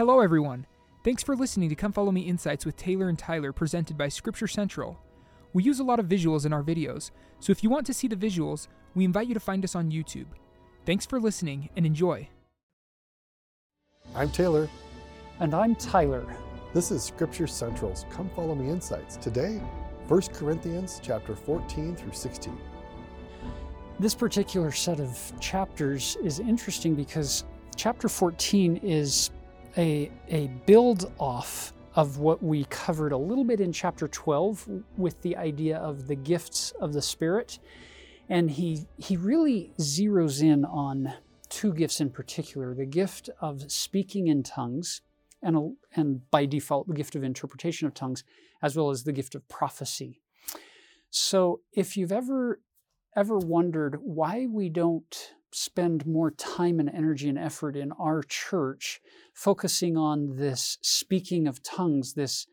Hello, everyone. Thanks for listening to Come Follow Me Insights with Taylor and Tyler, presented by Scripture Central. We use a lot of visuals in our videos, so if you want to see the visuals, we invite you to find us on YouTube. Thanks for listening and enjoy. I'm Taylor. And I'm Tyler. This is Scripture Central's Come Follow Me Insights. Today, 1 Corinthians chapter 14 through 16. This particular set of chapters is interesting because chapter 14 is a, a build off of what we covered a little bit in chapter 12 with the idea of the gifts of the Spirit. And he, he really zeroes in on two gifts in particular the gift of speaking in tongues, and, and by default, the gift of interpretation of tongues, as well as the gift of prophecy. So if you've ever ever wondered why we don't spend more time and energy and effort in our church focusing on this speaking of tongues, this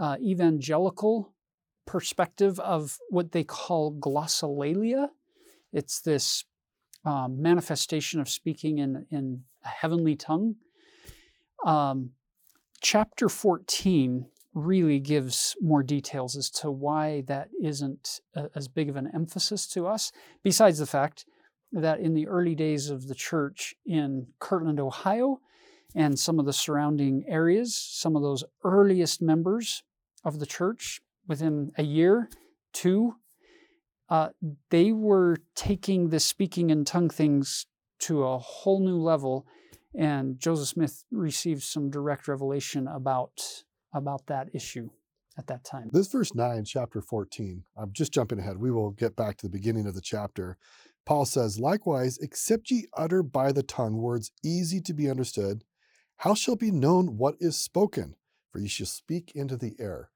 uh, evangelical perspective of what they call glossolalia. It's this um, manifestation of speaking in, in a heavenly tongue. Um, chapter 14 really gives more details as to why that isn't a, as big of an emphasis to us, besides the fact that in the early days of the church in Kirtland, Ohio, and some of the surrounding areas, some of those earliest members of the church, within a year, two, uh, they were taking the speaking in tongue things to a whole new level. And Joseph Smith received some direct revelation about about that issue at that time. This verse 9, chapter 14, I'm just jumping ahead. We will get back to the beginning of the chapter. Paul says, Likewise, except ye utter by the tongue words easy to be understood, how shall be known what is spoken? For ye shall speak into the air.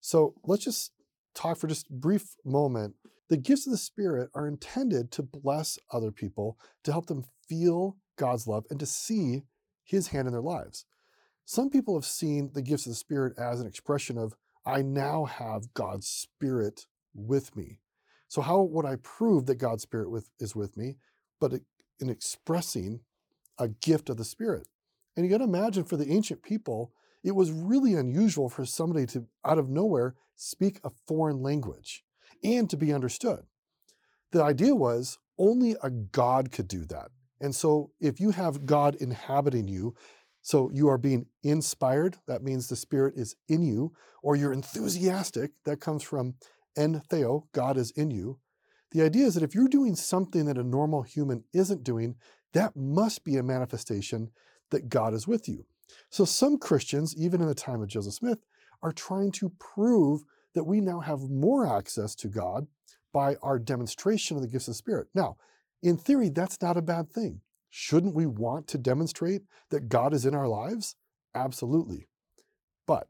So let's just talk for just a brief moment. The gifts of the Spirit are intended to bless other people, to help them feel God's love, and to see His hand in their lives. Some people have seen the gifts of the Spirit as an expression of, I now have God's Spirit with me. So, how would I prove that God's Spirit with, is with me? But in expressing a gift of the Spirit. And you got to imagine for the ancient people, it was really unusual for somebody to, out of nowhere, speak a foreign language and to be understood. The idea was only a God could do that. And so, if you have God inhabiting you, so you are being inspired, that means the Spirit is in you, or you're enthusiastic, that comes from en theo, God is in you. The idea is that if you're doing something that a normal human isn't doing, that must be a manifestation that God is with you. So some Christians, even in the time of Joseph Smith, are trying to prove that we now have more access to God by our demonstration of the gifts of the Spirit. Now, in theory, that's not a bad thing. Shouldn't we want to demonstrate that God is in our lives? Absolutely. But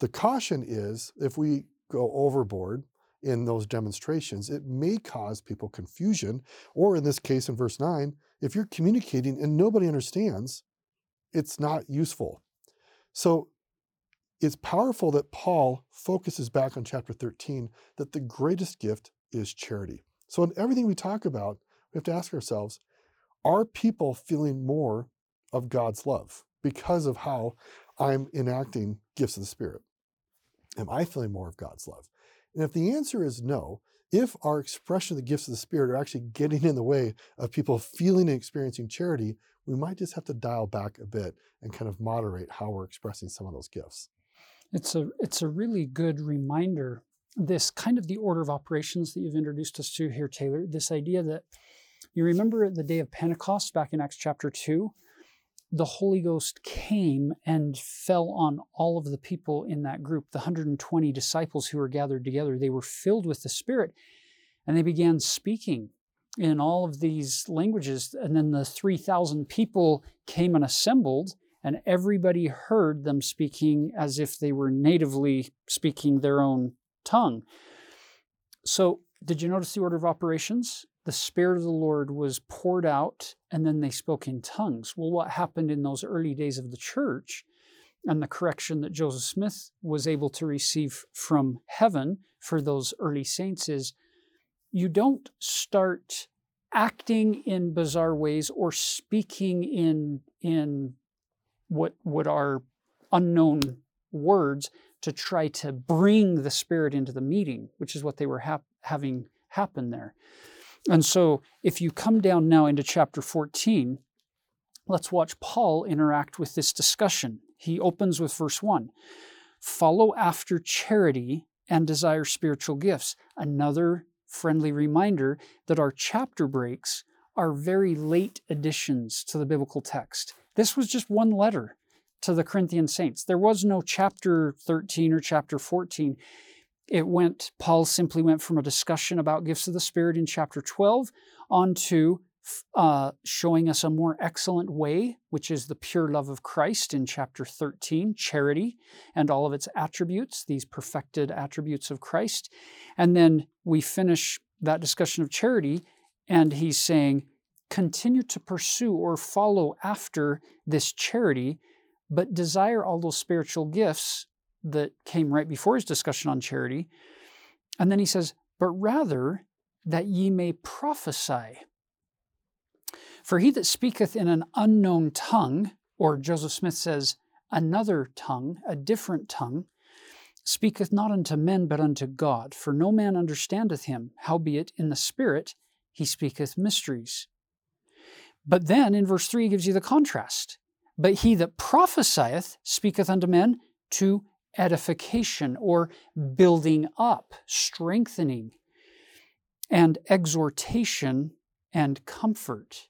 the caution is if we go overboard in those demonstrations, it may cause people confusion. Or in this case, in verse 9, if you're communicating and nobody understands, it's not useful. So it's powerful that Paul focuses back on chapter 13 that the greatest gift is charity. So in everything we talk about, we have to ask ourselves are people feeling more of God's love because of how I'm enacting gifts of the Spirit? Am I feeling more of God's love? And if the answer is no, if our expression of the gifts of the Spirit are actually getting in the way of people feeling and experiencing charity, we might just have to dial back a bit and kind of moderate how we're expressing some of those gifts. It's a it's a really good reminder. This kind of the order of operations that you've introduced us to here, Taylor. This idea that you remember the day of Pentecost back in Acts chapter 2? The Holy Ghost came and fell on all of the people in that group, the 120 disciples who were gathered together. They were filled with the Spirit and they began speaking in all of these languages. And then the 3,000 people came and assembled, and everybody heard them speaking as if they were natively speaking their own tongue. So, did you notice the order of operations? The Spirit of the Lord was poured out, and then they spoke in tongues. Well, what happened in those early days of the church and the correction that Joseph Smith was able to receive from heaven for those early saints is you don't start acting in bizarre ways or speaking in, in what what are unknown words to try to bring the Spirit into the meeting, which is what they were hap- having happen there. And so, if you come down now into chapter 14, let's watch Paul interact with this discussion. He opens with verse 1 Follow after charity and desire spiritual gifts. Another friendly reminder that our chapter breaks are very late additions to the biblical text. This was just one letter to the Corinthian saints. There was no chapter 13 or chapter 14. It went, Paul simply went from a discussion about gifts of the Spirit in chapter 12 on to uh, showing us a more excellent way, which is the pure love of Christ in chapter 13, charity and all of its attributes, these perfected attributes of Christ. And then we finish that discussion of charity, and he's saying, continue to pursue or follow after this charity, but desire all those spiritual gifts that came right before his discussion on charity. And then he says, but rather that ye may prophesy. For he that speaketh in an unknown tongue, or Joseph Smith says, another tongue, a different tongue, speaketh not unto men, but unto God. For no man understandeth him, howbeit in the Spirit he speaketh mysteries. But then in verse 3 he gives you the contrast. But he that prophesieth speaketh unto men to edification or building up, strengthening, and exhortation and comfort.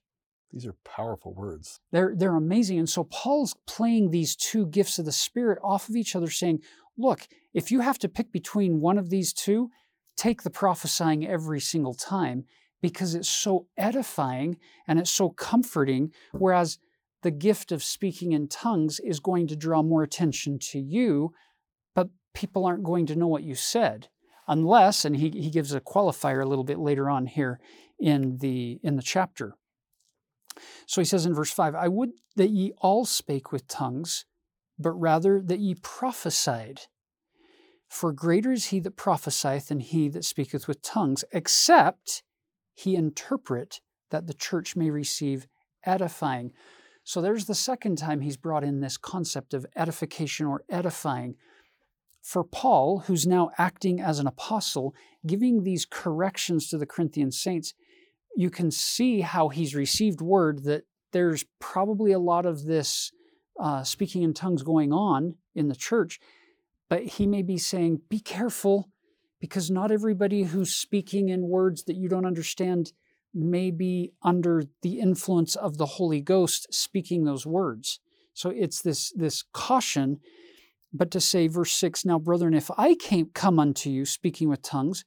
These are powerful words. They're, they're amazing. And so Paul's playing these two gifts of the Spirit off of each other, saying, look, if you have to pick between one of these two, take the prophesying every single time because it's so edifying and it's so comforting. Whereas the gift of speaking in tongues is going to draw more attention to you, people aren't going to know what you said unless, and he, he gives a qualifier a little bit later on here in the in the chapter. So he says in verse 5 I would that ye all spake with tongues, but rather that ye prophesied. For greater is he that prophesieth than he that speaketh with tongues, except he interpret that the church may receive edifying. So there's the second time he's brought in this concept of edification or edifying. For Paul, who's now acting as an apostle, giving these corrections to the Corinthian saints, you can see how he's received word that there's probably a lot of this uh, speaking in tongues going on in the church, but he may be saying, Be careful, because not everybody who's speaking in words that you don't understand may be under the influence of the Holy Ghost speaking those words. So it's this, this caution, but to say, verse 6 Now, brethren, if I came come unto you speaking with tongues,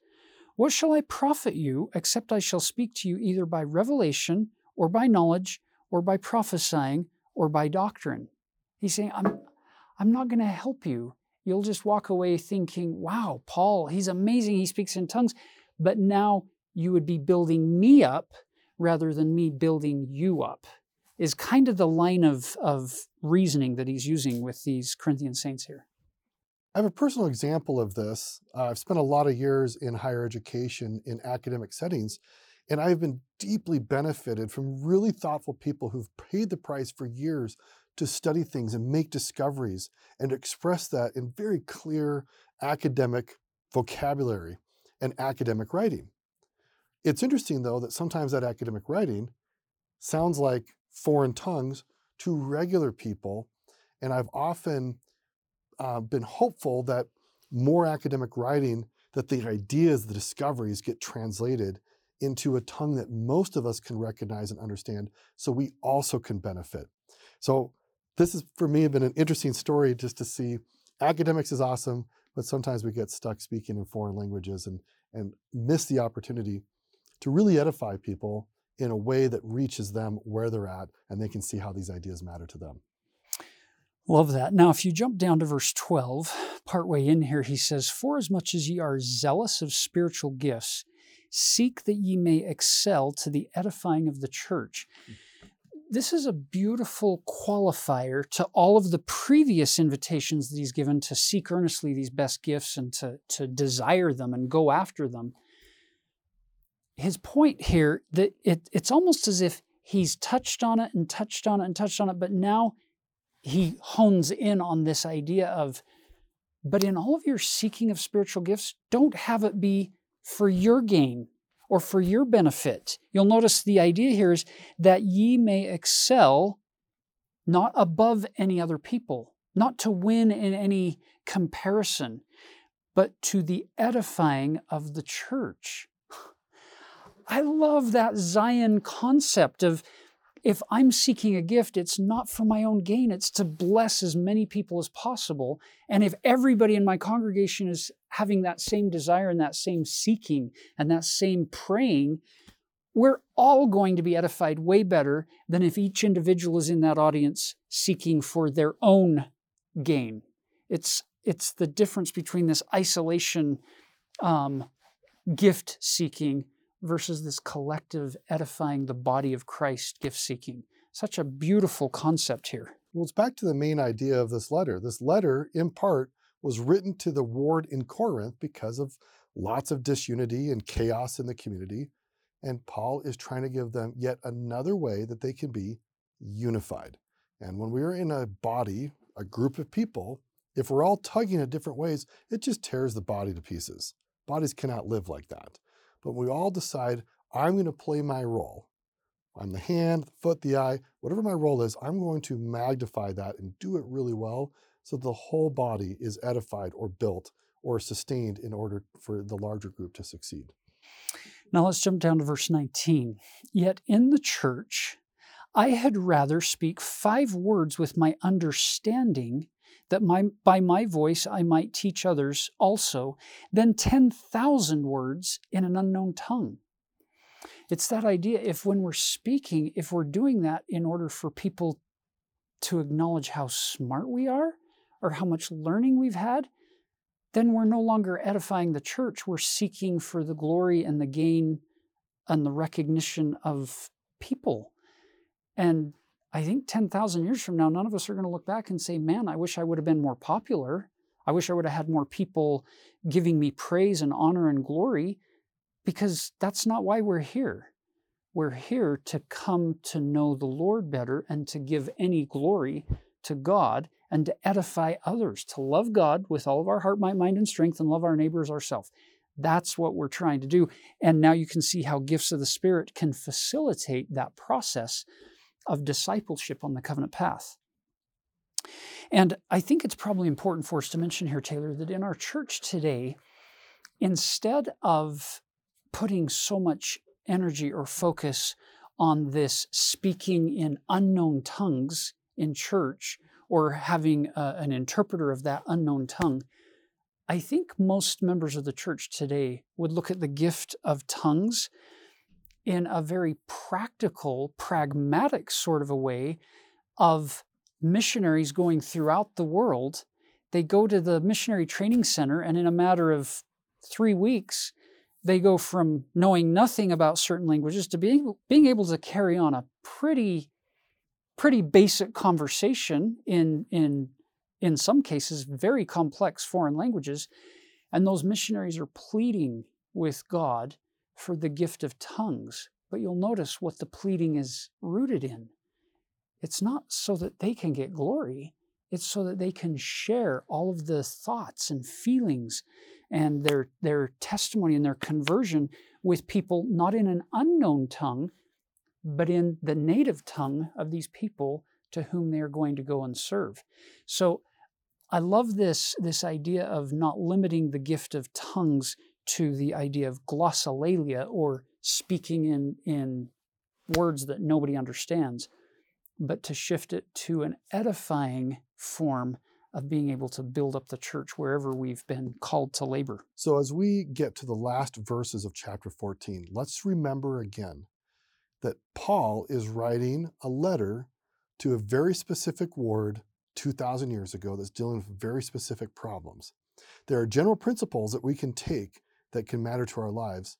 what shall I profit you, except I shall speak to you either by revelation, or by knowledge, or by prophesying, or by doctrine? He's saying, I'm, I'm not going to help you. You'll just walk away thinking, wow, Paul, he's amazing. He speaks in tongues. But now you would be building me up rather than me building you up, is kind of the line of, of reasoning that he's using with these Corinthian saints here. I have a personal example of this. Uh, I've spent a lot of years in higher education in academic settings, and I've been deeply benefited from really thoughtful people who've paid the price for years to study things and make discoveries and express that in very clear academic vocabulary and academic writing. It's interesting, though, that sometimes that academic writing sounds like foreign tongues to regular people, and I've often uh, been hopeful that more academic writing, that the ideas, the discoveries get translated into a tongue that most of us can recognize and understand so we also can benefit. So this has for me been an interesting story just to see academics is awesome, but sometimes we get stuck speaking in foreign languages and and miss the opportunity to really edify people in a way that reaches them where they're at and they can see how these ideas matter to them. Love that. Now, if you jump down to verse 12, partway in here, he says, For as much as ye are zealous of spiritual gifts, seek that ye may excel to the edifying of the church. This is a beautiful qualifier to all of the previous invitations that he's given to seek earnestly these best gifts and to, to desire them and go after them. His point here that it, it's almost as if he's touched on it and touched on it and touched on it, but now he hones in on this idea of, but in all of your seeking of spiritual gifts, don't have it be for your gain or for your benefit. You'll notice the idea here is that ye may excel not above any other people, not to win in any comparison, but to the edifying of the church. I love that Zion concept of if I'm seeking a gift, it's not for my own gain, it's to bless as many people as possible. And if everybody in my congregation is having that same desire and that same seeking and that same praying, we're all going to be edified way better than if each individual is in that audience seeking for their own gain. It's, it's the difference between this isolation um, gift seeking versus this collective edifying the body of Christ gift seeking. Such a beautiful concept here. Well, it's back to the main idea of this letter. This letter, in part, was written to the ward in Corinth because of lots of disunity and chaos in the community. And Paul is trying to give them yet another way that they can be unified. And when we're in a body, a group of people, if we're all tugging in different ways, it just tears the body to pieces. Bodies cannot live like that. But we all decide, I'm going to play my role. I'm the hand, the foot, the eye, whatever my role is, I'm going to magnify that and do it really well so the whole body is edified or built or sustained in order for the larger group to succeed. Now let's jump down to verse 19. Yet in the church, I had rather speak five words with my understanding that my, by my voice I might teach others also, than 10,000 words in an unknown tongue. It's that idea if when we're speaking, if we're doing that in order for people to acknowledge how smart we are or how much learning we've had, then we're no longer edifying the church. We're seeking for the glory and the gain and the recognition of people. And I think 10,000 years from now, none of us are going to look back and say, man, I wish I would have been more popular. I wish I would have had more people giving me praise and honor and glory, because that's not why we're here. We're here to come to know the Lord better and to give any glory to God and to edify others, to love God with all of our heart, might, mind, and strength, and love our neighbors ourselves. That's what we're trying to do. And now you can see how gifts of the Spirit can facilitate that process of discipleship on the covenant path. And I think it's probably important for us to mention here, Taylor, that in our church today, instead of putting so much energy or focus on this speaking in unknown tongues in church or having a, an interpreter of that unknown tongue, I think most members of the church today would look at the gift of tongues in a very practical, pragmatic sort of a way of missionaries going throughout the world. They go to the missionary training center, and in a matter of three weeks, they go from knowing nothing about certain languages to being, being able to carry on a pretty, pretty basic conversation in, in, in some cases, very complex foreign languages. And those missionaries are pleading with God for the gift of tongues. But you'll notice what the pleading is rooted in. It's not so that they can get glory, it's so that they can share all of the thoughts and feelings and their, their testimony and their conversion with people not in an unknown tongue, but in the native tongue of these people to whom they are going to go and serve. So I love this, this idea of not limiting the gift of tongues to the idea of glossolalia or speaking in, in words that nobody understands, but to shift it to an edifying form of being able to build up the church wherever we've been called to labor. So, as we get to the last verses of chapter 14, let's remember again that Paul is writing a letter to a very specific ward 2,000 years ago that's dealing with very specific problems. There are general principles that we can take that can matter to our lives.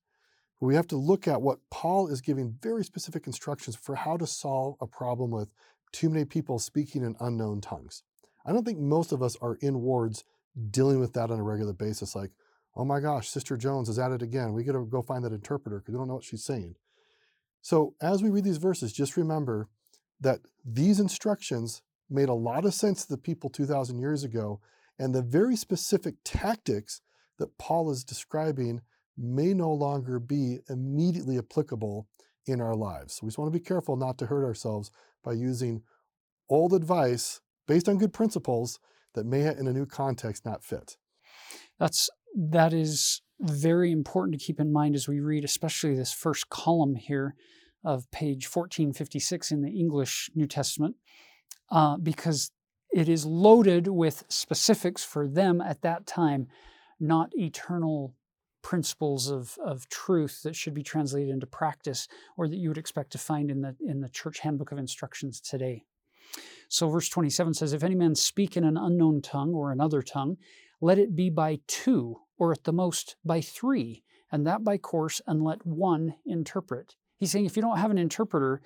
We have to look at what Paul is giving very specific instructions for how to solve a problem with too many people speaking in unknown tongues. I don't think most of us are in wards dealing with that on a regular basis, like, oh my gosh, Sister Jones is at it again. We got to go find that interpreter because we don't know what she's saying. So as we read these verses, just remember that these instructions made a lot of sense to the people 2,000 years ago, and the very specific tactics that Paul is describing may no longer be immediately applicable in our lives. So we just want to be careful not to hurt ourselves by using old advice based on good principles that may in a new context not fit. That's that is very important to keep in mind as we read, especially this first column here of page 1456 in the English New Testament, uh, because it is loaded with specifics for them at that time, not eternal principles of, of truth that should be translated into practice or that you would expect to find in the, in the church handbook of instructions today. So, verse 27 says, If any man speak in an unknown tongue or another tongue, let it be by two, or at the most by three, and that by course, and let one interpret. He's saying if you don't have an interpreter,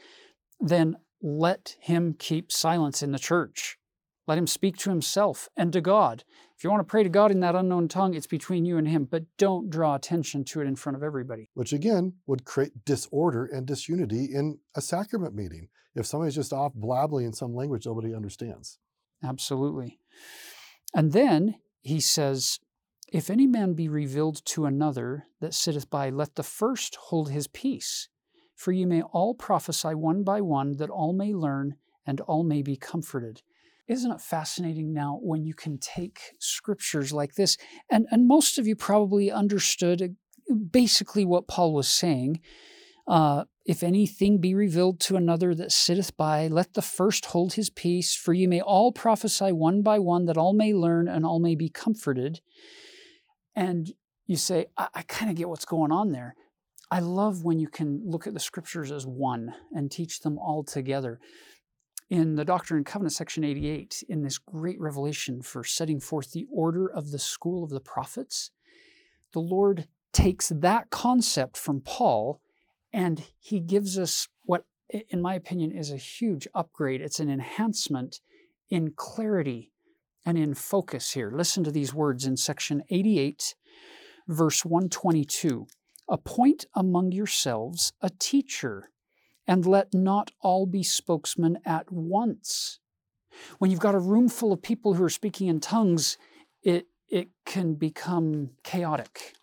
then let him keep silence in the church. Let him speak to himself and to God. If you want to pray to God in that unknown tongue, it's between you and him, but don't draw attention to it in front of everybody. Which again would create disorder and disunity in a sacrament meeting if somebody's just off blabbling in some language nobody understands. Absolutely. And then he says, If any man be revealed to another that sitteth by, let the first hold his peace. For ye may all prophesy one by one, that all may learn and all may be comforted. Isn't it fascinating now when you can take scriptures like this? And, and most of you probably understood basically what Paul was saying. Uh, if anything be revealed to another that sitteth by, let the first hold his peace, for ye may all prophesy one by one, that all may learn and all may be comforted. And you say, I, I kind of get what's going on there. I love when you can look at the scriptures as one and teach them all together. In the Doctrine and Covenant, section 88, in this great revelation for setting forth the order of the school of the prophets, the Lord takes that concept from Paul and he gives us what, in my opinion, is a huge upgrade. It's an enhancement in clarity and in focus here. Listen to these words in section 88, verse 122. Appoint among yourselves a teacher, and let not all be spokesmen at once. When you've got a room full of people who are speaking in tongues, it, it can become chaotic.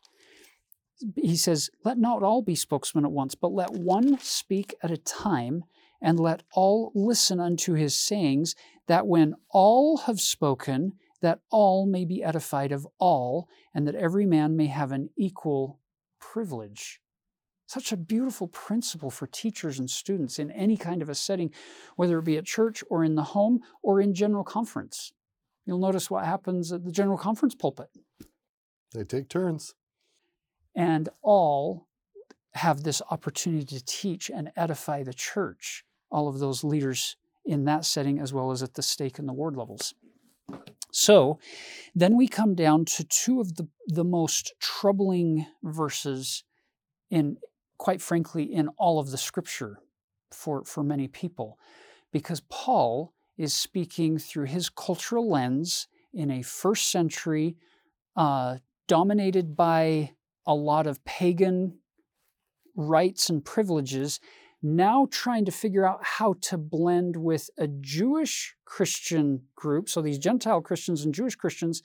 He says, Let not all be spokesmen at once, but let one speak at a time, and let all listen unto his sayings, that when all have spoken, that all may be edified of all, and that every man may have an equal privilege. Such a beautiful principle for teachers and students in any kind of a setting, whether it be at church or in the home or in general conference. You'll notice what happens at the general conference pulpit. They take turns. And all have this opportunity to teach and edify the church, all of those leaders in that setting, as well as at the stake and the ward levels. So then we come down to two of the, the most troubling verses in, quite frankly, in all of the scripture for, for many people, because Paul is speaking through his cultural lens in a first century uh, dominated by a lot of pagan rights and privileges now trying to figure out how to blend with a Jewish Christian group, so these Gentile Christians and Jewish Christians,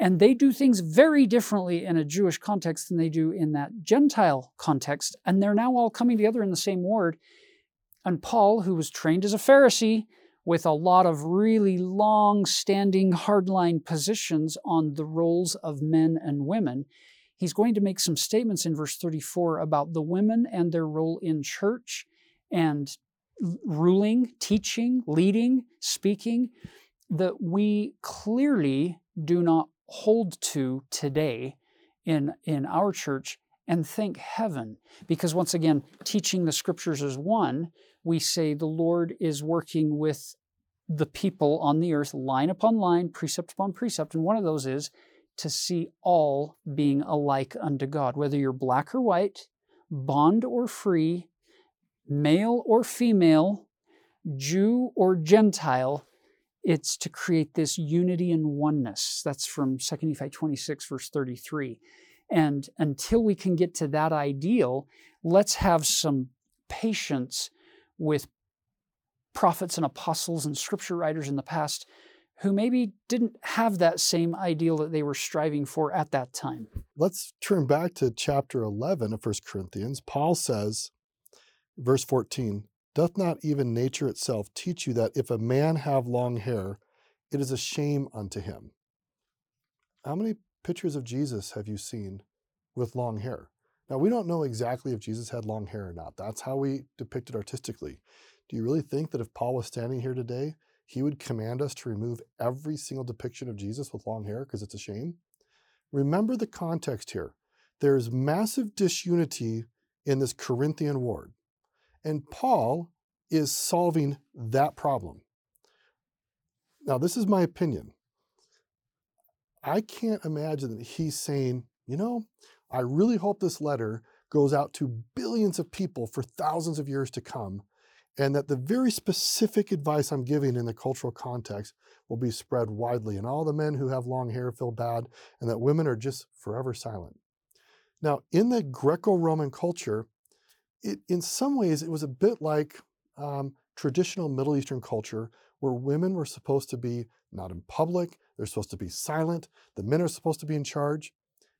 and they do things very differently in a Jewish context than they do in that Gentile context, and they're now all coming together in the same ward. And Paul, who was trained as a Pharisee, with a lot of really long standing hardline positions on the roles of men and women, he's going to make some statements in verse 34 about the women and their role in church and ruling, teaching, leading, speaking that we clearly do not hold to today in, in our church and thank heaven because once again teaching the scriptures is one we say the lord is working with the people on the earth line upon line precept upon precept and one of those is to see all being alike unto God, whether you're black or white, bond or free, male or female, Jew or Gentile. It's to create this unity and oneness. That's from 2 Nephi 26, verse 33. And until we can get to that ideal, let's have some patience with prophets and apostles and scripture writers in the past who maybe didn't have that same ideal that they were striving for at that time. Let's turn back to chapter 11 of 1 Corinthians. Paul says, verse 14, Doth not even nature itself teach you that if a man have long hair, it is a shame unto him? How many pictures of Jesus have you seen with long hair? Now, we don't know exactly if Jesus had long hair or not. That's how we depict it artistically. Do you really think that if Paul was standing here today, he would command us to remove every single depiction of Jesus with long hair because it's a shame? Remember the context here. There's massive disunity in this Corinthian ward, and Paul is solving that problem. Now, this is my opinion. I can't imagine that he's saying, you know, I really hope this letter goes out to billions of people for thousands of years to come and that the very specific advice I'm giving in the cultural context will be spread widely, and all the men who have long hair feel bad, and that women are just forever silent. Now, in the Greco Roman culture, it, in some ways, it was a bit like um, traditional Middle Eastern culture where women were supposed to be not in public, they're supposed to be silent, the men are supposed to be in charge.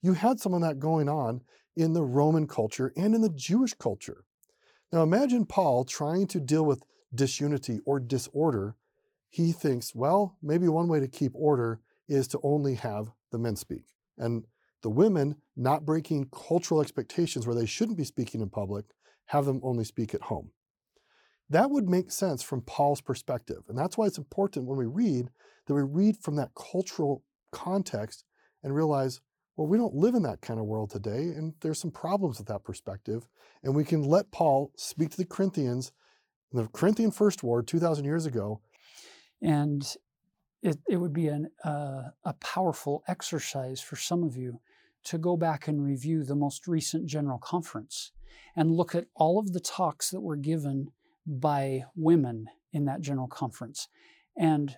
You had some of that going on in the Roman culture and in the Jewish culture. Now imagine Paul trying to deal with disunity or disorder. He thinks, well, maybe one way to keep order is to only have the men speak. And the women, not breaking cultural expectations where they shouldn't be speaking in public, have them only speak at home. That would make sense from Paul's perspective. And that's why it's important when we read that we read from that cultural context and realize well, we don't live in that kind of world today, and there's some problems with that perspective. And we can let Paul speak to the Corinthians in the Corinthian First Ward 2,000 years ago. And it, it would be an, uh, a powerful exercise for some of you to go back and review the most recent General Conference and look at all of the talks that were given by women in that General Conference and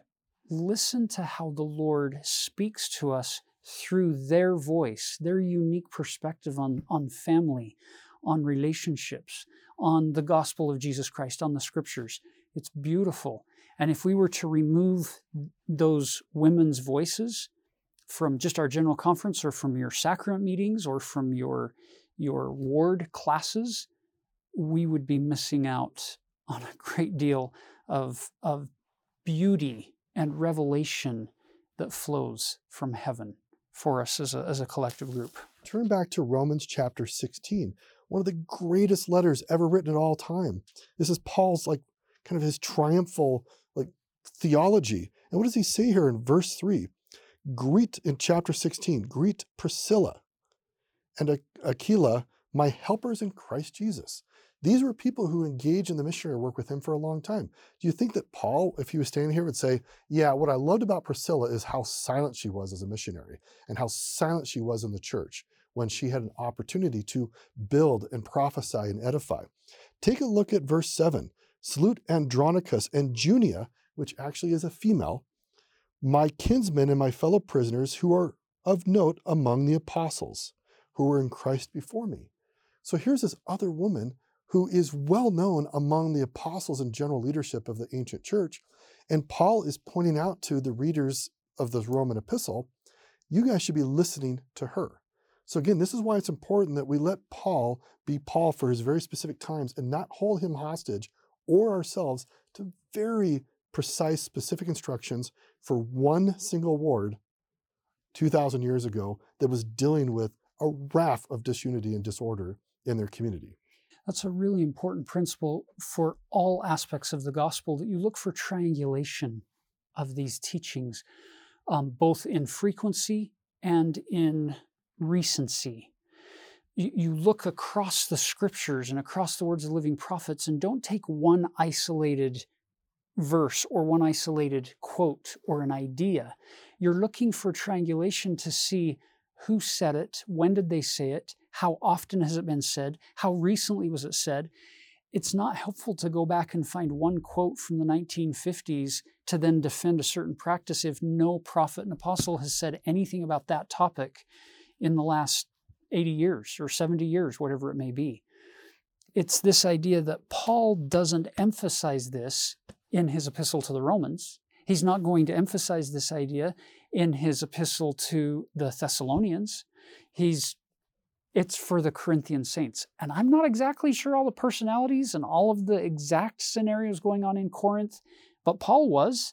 listen to how the Lord speaks to us through their voice, their unique perspective on, on family, on relationships, on the gospel of Jesus Christ, on the scriptures. It's beautiful. And if we were to remove those women's voices from just our general conference or from your sacrament meetings or from your, your ward classes, we would be missing out on a great deal of, of beauty and revelation that flows from heaven for us as a, as a collective group. Turn back to Romans chapter 16, one of the greatest letters ever written at all time. This is Paul's like kind of his triumphal like theology. And what does he say here in verse 3? Greet in chapter 16, greet Priscilla and Aquila, my helpers in Christ Jesus. These were people who engaged in the missionary work with him for a long time. Do you think that Paul, if he was standing here, would say, Yeah, what I loved about Priscilla is how silent she was as a missionary and how silent she was in the church when she had an opportunity to build and prophesy and edify? Take a look at verse 7. Salute Andronicus and Junia, which actually is a female, my kinsmen and my fellow prisoners who are of note among the apostles who were in Christ before me. So here's this other woman who is well known among the apostles and general leadership of the ancient church. And Paul is pointing out to the readers of the Roman epistle, you guys should be listening to her. So, again, this is why it's important that we let Paul be Paul for his very specific times and not hold him hostage or ourselves to very precise, specific instructions for one single ward 2,000 years ago that was dealing with a raft of disunity and disorder in their community. That's a really important principle for all aspects of the gospel that you look for triangulation of these teachings, um, both in frequency and in recency. You, you look across the scriptures and across the words of living prophets and don't take one isolated verse or one isolated quote or an idea. You're looking for triangulation to see who said it, when did they say it, how often has it been said, how recently was it said. It's not helpful to go back and find one quote from the 1950s to then defend a certain practice if no prophet and apostle has said anything about that topic in the last 80 years or 70 years, whatever it may be. It's this idea that Paul doesn't emphasize this in his epistle to the Romans. He's not going to emphasize this idea in his epistle to the Thessalonians. He's it's for the Corinthian saints. And I'm not exactly sure all the personalities and all of the exact scenarios going on in Corinth, but Paul was,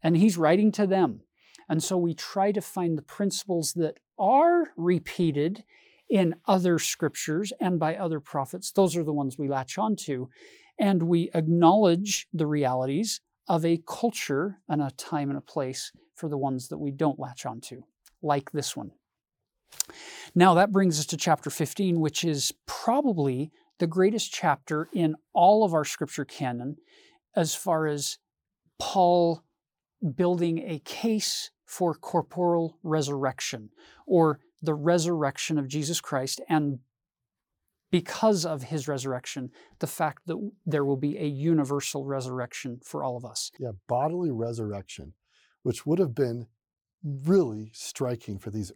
and he's writing to them. And so we try to find the principles that are repeated in other scriptures and by other prophets. Those are the ones we latch onto. And we acknowledge the realities of a culture and a time and a place for the ones that we don't latch onto, like this one. Now, that brings us to chapter 15, which is probably the greatest chapter in all of our scripture canon as far as Paul building a case for corporal resurrection or the resurrection of Jesus Christ and because of his resurrection, the fact that there will be a universal resurrection for all of us. Yeah, bodily resurrection, which would have been really striking for these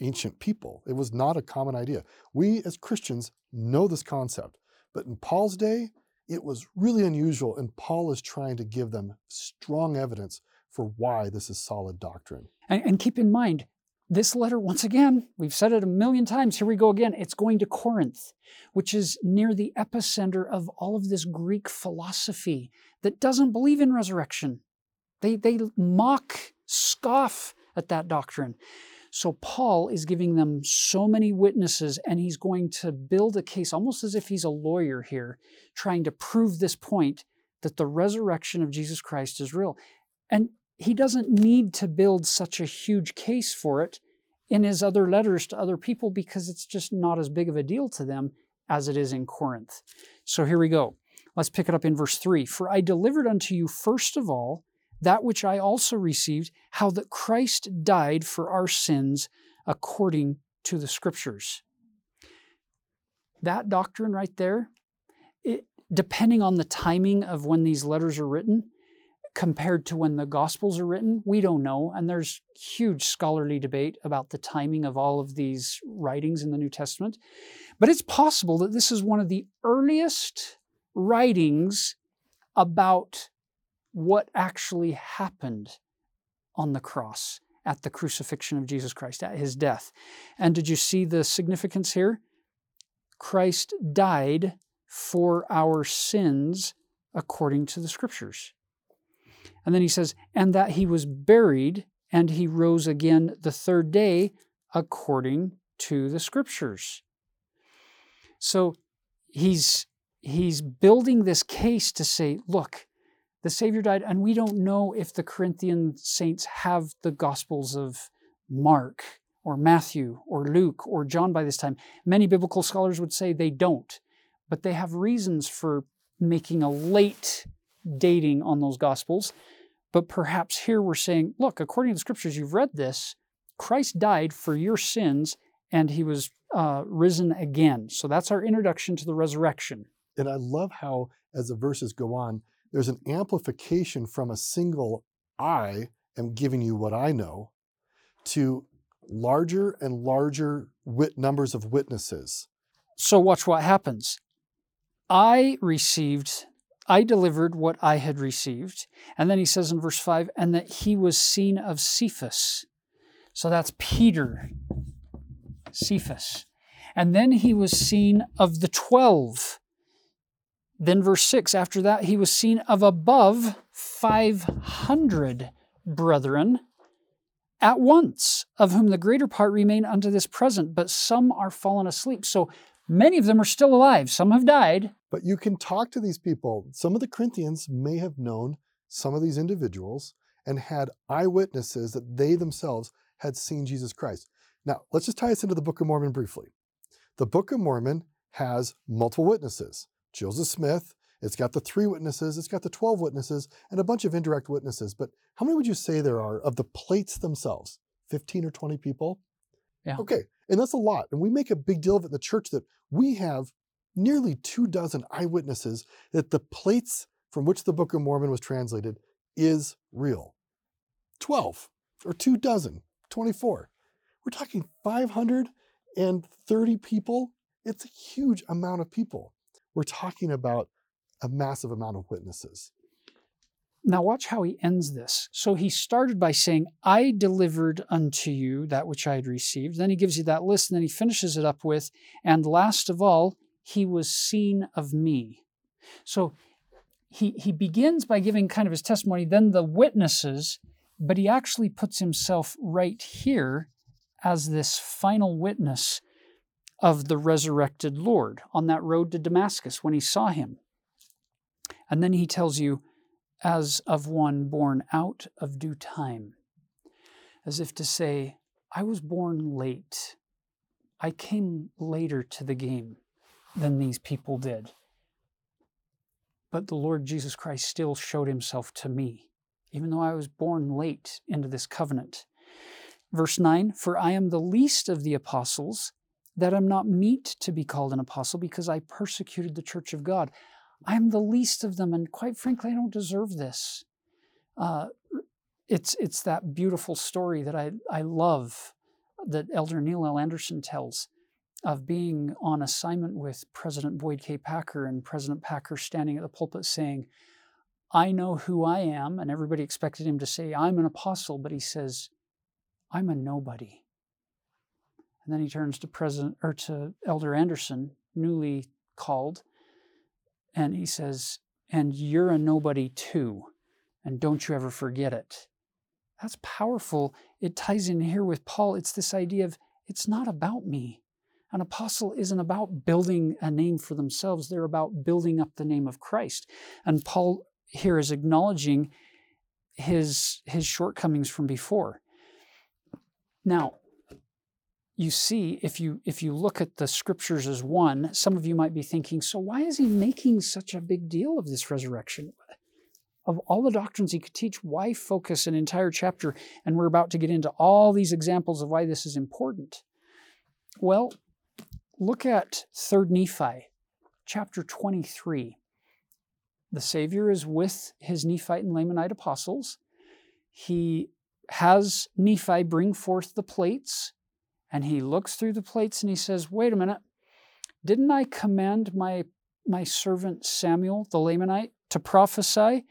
ancient people. It was not a common idea. We as Christians know this concept, but in Paul's day, it was really unusual, and Paul is trying to give them strong evidence for why this is solid doctrine. And, and keep in mind, this letter, once again, we've said it a million times, here we go again. It's going to Corinth, which is near the epicenter of all of this Greek philosophy that doesn't believe in resurrection. They, they mock, scoff at that doctrine. So Paul is giving them so many witnesses, and he's going to build a case almost as if he's a lawyer here, trying to prove this point that the resurrection of Jesus Christ is real. And he doesn't need to build such a huge case for it in his other letters to other people because it's just not as big of a deal to them as it is in Corinth. So here we go. Let's pick it up in verse 3. For I delivered unto you first of all that which I also received, how that Christ died for our sins according to the Scriptures. That doctrine right there, it, depending on the timing of when these letters are written, compared to when the Gospels are written, we don't know. And there's huge scholarly debate about the timing of all of these writings in the New Testament. But it's possible that this is one of the earliest writings about what actually happened on the cross at the crucifixion of Jesus Christ, at his death. And did you see the significance here? Christ died for our sins according to the scriptures. And then he says, and that he was buried and he rose again the third day according to the scriptures. So he's he's building this case to say, look, the Savior died, and we don't know if the Corinthian saints have the Gospels of Mark or Matthew or Luke or John by this time. Many biblical scholars would say they don't, but they have reasons for making a late dating on those Gospels. But perhaps here we're saying, look, according to the scriptures, you've read this, Christ died for your sins and he was uh, risen again. So that's our introduction to the resurrection. And I love how, as the verses go on, there's an amplification from a single I am giving you what I know to larger and larger wit numbers of witnesses. So watch what happens. I received, I delivered what I had received. And then he says in verse 5, and that he was seen of Cephas. So that's Peter, Cephas. And then he was seen of the twelve. Then, verse 6 after that, he was seen of above 500 brethren at once, of whom the greater part remain unto this present, but some are fallen asleep. So many of them are still alive, some have died. But you can talk to these people. Some of the Corinthians may have known some of these individuals and had eyewitnesses that they themselves had seen Jesus Christ. Now, let's just tie this into the Book of Mormon briefly. The Book of Mormon has multiple witnesses. Joseph Smith. It's got the three witnesses, it's got the 12 witnesses, and a bunch of indirect witnesses. But how many would you say there are of the plates themselves? 15 or 20 people? Yeah. Okay. And that's a lot. And we make a big deal of it in the church that we have nearly two dozen eyewitnesses that the plates from which the Book of Mormon was translated is real. 12 or two dozen, 24. We're talking 530 people. It's a huge amount of people we're talking about a massive amount of witnesses. Now, watch how he ends this. So he started by saying, I delivered unto you that which I had received. Then he gives you that list, and then he finishes it up with, and last of all, he was seen of me. So he, he begins by giving kind of his testimony, then the witnesses, but he actually puts himself right here as this final witness of the resurrected Lord on that road to Damascus when he saw him. And then he tells you, as of one born out of due time, as if to say, I was born late. I came later to the game than these people did. But the Lord Jesus Christ still showed himself to me, even though I was born late into this covenant. Verse 9 For I am the least of the apostles, that I'm not meet to be called an apostle, because I persecuted the church of God. I'm the least of them, and quite frankly, I don't deserve this. Uh, it's it's that beautiful story that I I love that Elder Neil L. Andersen tells of being on assignment with President Boyd K. Packer and President Packer standing at the pulpit saying, "I know who I am," and everybody expected him to say, "I'm an apostle," but he says, "I'm a nobody." And then he turns to President or to Elder Andersen, newly called, and he says, And you're a nobody too. And don't you ever forget it. That's powerful. It ties in here with Paul. It's this idea of it's not about me. An apostle isn't about building a name for themselves, they're about building up the name of Christ. And Paul here is acknowledging his, his shortcomings from before. Now, you see if you if you look at the scriptures as one some of you might be thinking so why is he making such a big deal of this resurrection? Of all the doctrines he could teach why focus an entire chapter? And we're about to get into all these examples of why this is important. Well look at 3rd nephi chapter 23 the savior is with his nephite and lamanite apostles. He has nephi bring forth the plates and he looks through the plates and he says, Wait a minute, didn't I command my, my servant Samuel, the Lamanite, to prophesy?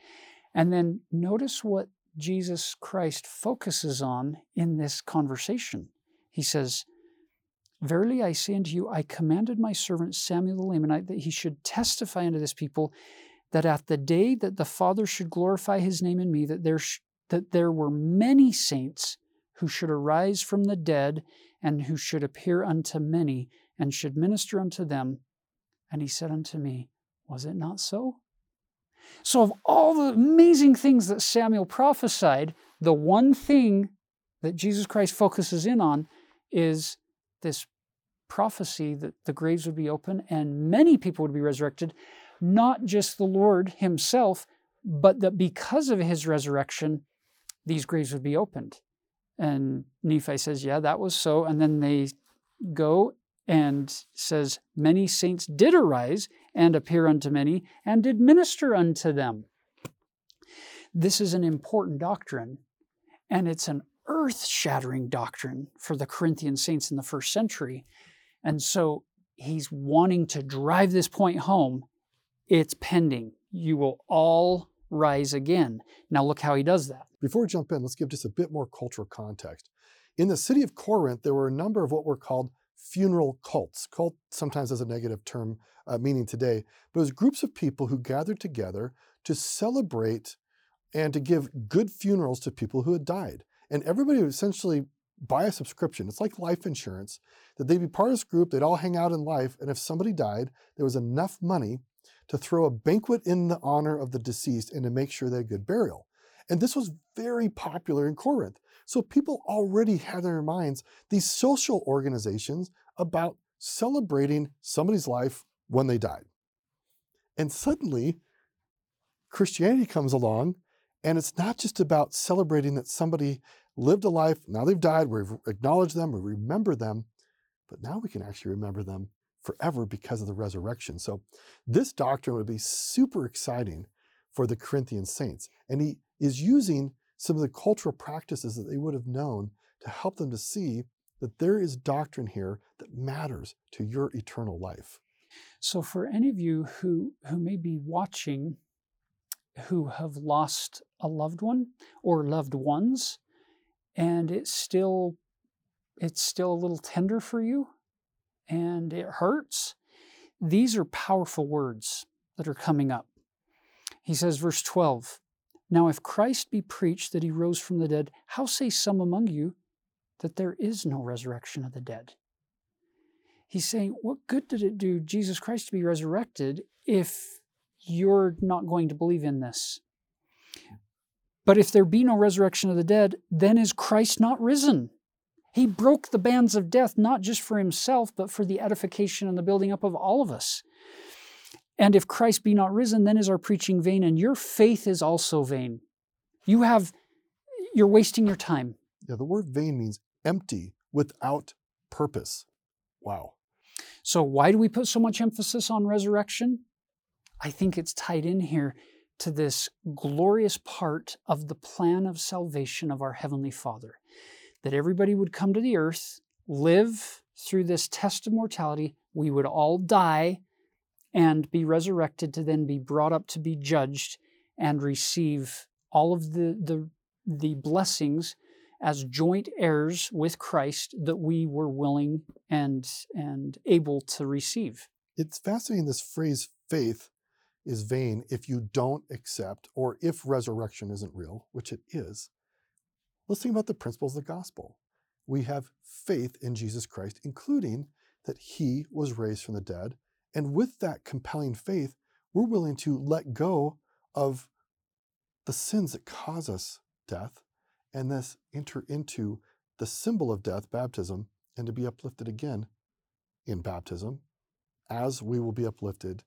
And then notice what Jesus Christ focuses on in this conversation. He says, Verily I say unto you, I commanded my servant Samuel the Lamanite that he should testify unto this people that at the day that the Father should glorify his name in me, that there, sh- that there were many saints who should arise from the dead and who should appear unto many and should minister unto them. And he said unto me, Was it not so? So, of all the amazing things that Samuel prophesied, the one thing that Jesus Christ focuses in on is this prophecy that the graves would be open and many people would be resurrected, not just the Lord himself, but that because of his resurrection, these graves would be opened. And Nephi says, Yeah, that was so. And then they go and says, Many saints did arise and appear unto many and did minister unto them. This is an important doctrine, and it's an earth shattering doctrine for the Corinthian saints in the first century. And so he's wanting to drive this point home. It's pending. You will all rise again. Now, look how he does that. Before we jump in, let's give just a bit more cultural context. In the city of Corinth, there were a number of what were called funeral cults. Cult sometimes has a negative term uh, meaning today, but it was groups of people who gathered together to celebrate and to give good funerals to people who had died. And everybody would essentially buy a subscription. It's like life insurance, that they'd be part of this group, they'd all hang out in life, and if somebody died, there was enough money to throw a banquet in the honor of the deceased and to make sure they had good burial. And this was very popular in Corinth. So people already had in their minds these social organizations about celebrating somebody's life when they died. And suddenly, Christianity comes along, and it's not just about celebrating that somebody lived a life, now they've died, we've acknowledged them, we remember them, but now we can actually remember them forever because of the resurrection. So this doctrine would be super exciting for the Corinthian saints. And he is using some of the cultural practices that they would have known to help them to see that there is doctrine here that matters to your eternal life. So for any of you who who may be watching who have lost a loved one or loved ones and it's still it's still a little tender for you and it hurts. These are powerful words that are coming up. He says verse 12 now if christ be preached that he rose from the dead how say some among you that there is no resurrection of the dead? He's saying what good did it do jesus christ to be resurrected if you're not going to believe in this? But if there be no resurrection of the dead, then is Christ not risen? He broke the bands of death, not just for himself, but for the edification and the building up of all of us. And if Christ be not risen, then is our preaching vain, and your faith is also vain. You have, you're wasting your time. Yeah, the word vain means empty, without purpose. Wow. So, why do we put so much emphasis on resurrection? I think it's tied in here to this glorious part of the plan of salvation of our Heavenly Father. That everybody would come to the earth, live through this test of mortality, we would all die and be resurrected to then be brought up to be judged and receive all of the, the, the blessings as joint heirs with Christ that we were willing and, and able to receive. It's fascinating this phrase faith is vain if you don't accept or if resurrection isn't real, which it is. Let's think about the principles of the gospel. We have faith in Jesus Christ, including that he was raised from the dead. And with that compelling faith, we're willing to let go of the sins that cause us death and thus enter into the symbol of death, baptism, and to be uplifted again in baptism as we will be uplifted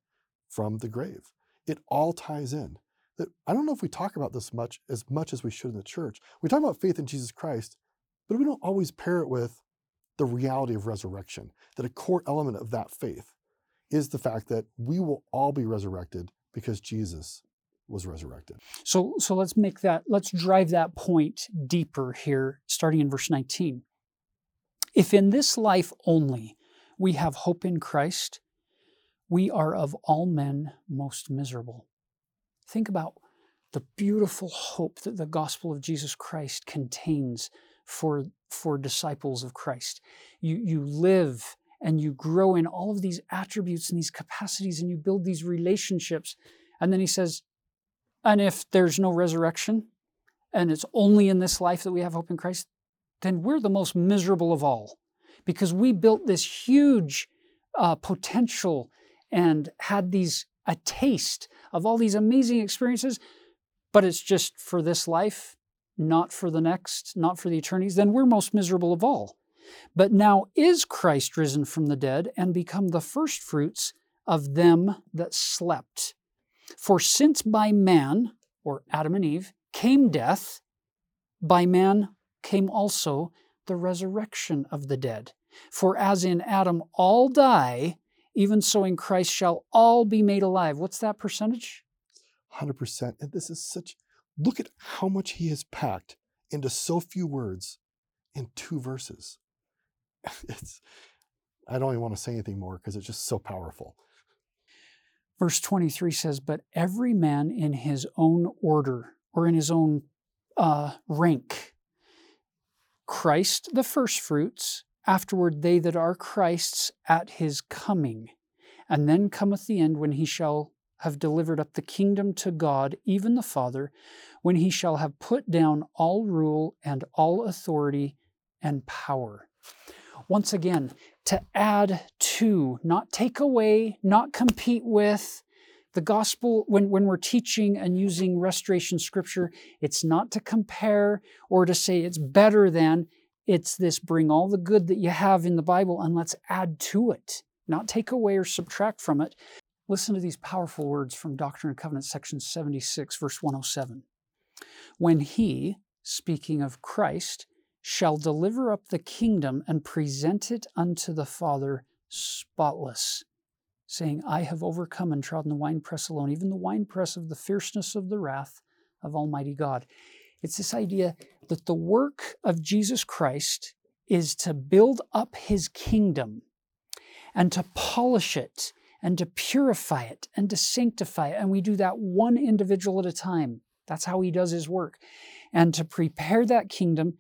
from the grave. It all ties in. That I don't know if we talk about this much as much as we should in the church. We talk about faith in Jesus Christ, but we don't always pair it with the reality of resurrection. That a core element of that faith is the fact that we will all be resurrected because Jesus was resurrected. So so let's make that let's drive that point deeper here starting in verse 19. If in this life only we have hope in Christ, we are of all men most miserable. Think about the beautiful hope that the gospel of Jesus Christ contains for, for disciples of Christ. You, you live and you grow in all of these attributes and these capacities and you build these relationships. And then he says, and if there's no resurrection and it's only in this life that we have hope in Christ, then we're the most miserable of all because we built this huge uh, potential and had these a taste of all these amazing experiences, but it's just for this life, not for the next, not for the eternities, then we're most miserable of all. But now is Christ risen from the dead and become the firstfruits of them that slept. For since by man, or Adam and Eve, came death, by man came also the resurrection of the dead. For as in Adam all die, even so in Christ shall all be made alive. What's that percentage? 100%. And this is such, look at how much he has packed into so few words in two verses. It's, I don't even want to say anything more because it's just so powerful. Verse 23 says, But every man in his own order or in his own uh, rank. Christ the firstfruits, afterward they that are Christ's at his coming. And then cometh the end when he shall have delivered up the kingdom to God, even the Father, when he shall have put down all rule and all authority and power. Once again, to add to, not take away, not compete with. The gospel, when, when we're teaching and using restoration scripture, it's not to compare or to say it's better than, it's this bring all the good that you have in the Bible and let's add to it, not take away or subtract from it. Listen to these powerful words from Doctrine and Covenants, section 76, verse 107. When he, speaking of Christ, shall deliver up the kingdom and present it unto the Father spotless, saying, I have overcome and trodden the winepress alone, even the winepress of the fierceness of the wrath of Almighty God. It's this idea that the work of Jesus Christ is to build up his kingdom and to polish it and to purify it and to sanctify it. And we do that one individual at a time. That's how he does his work. And to prepare that kingdom,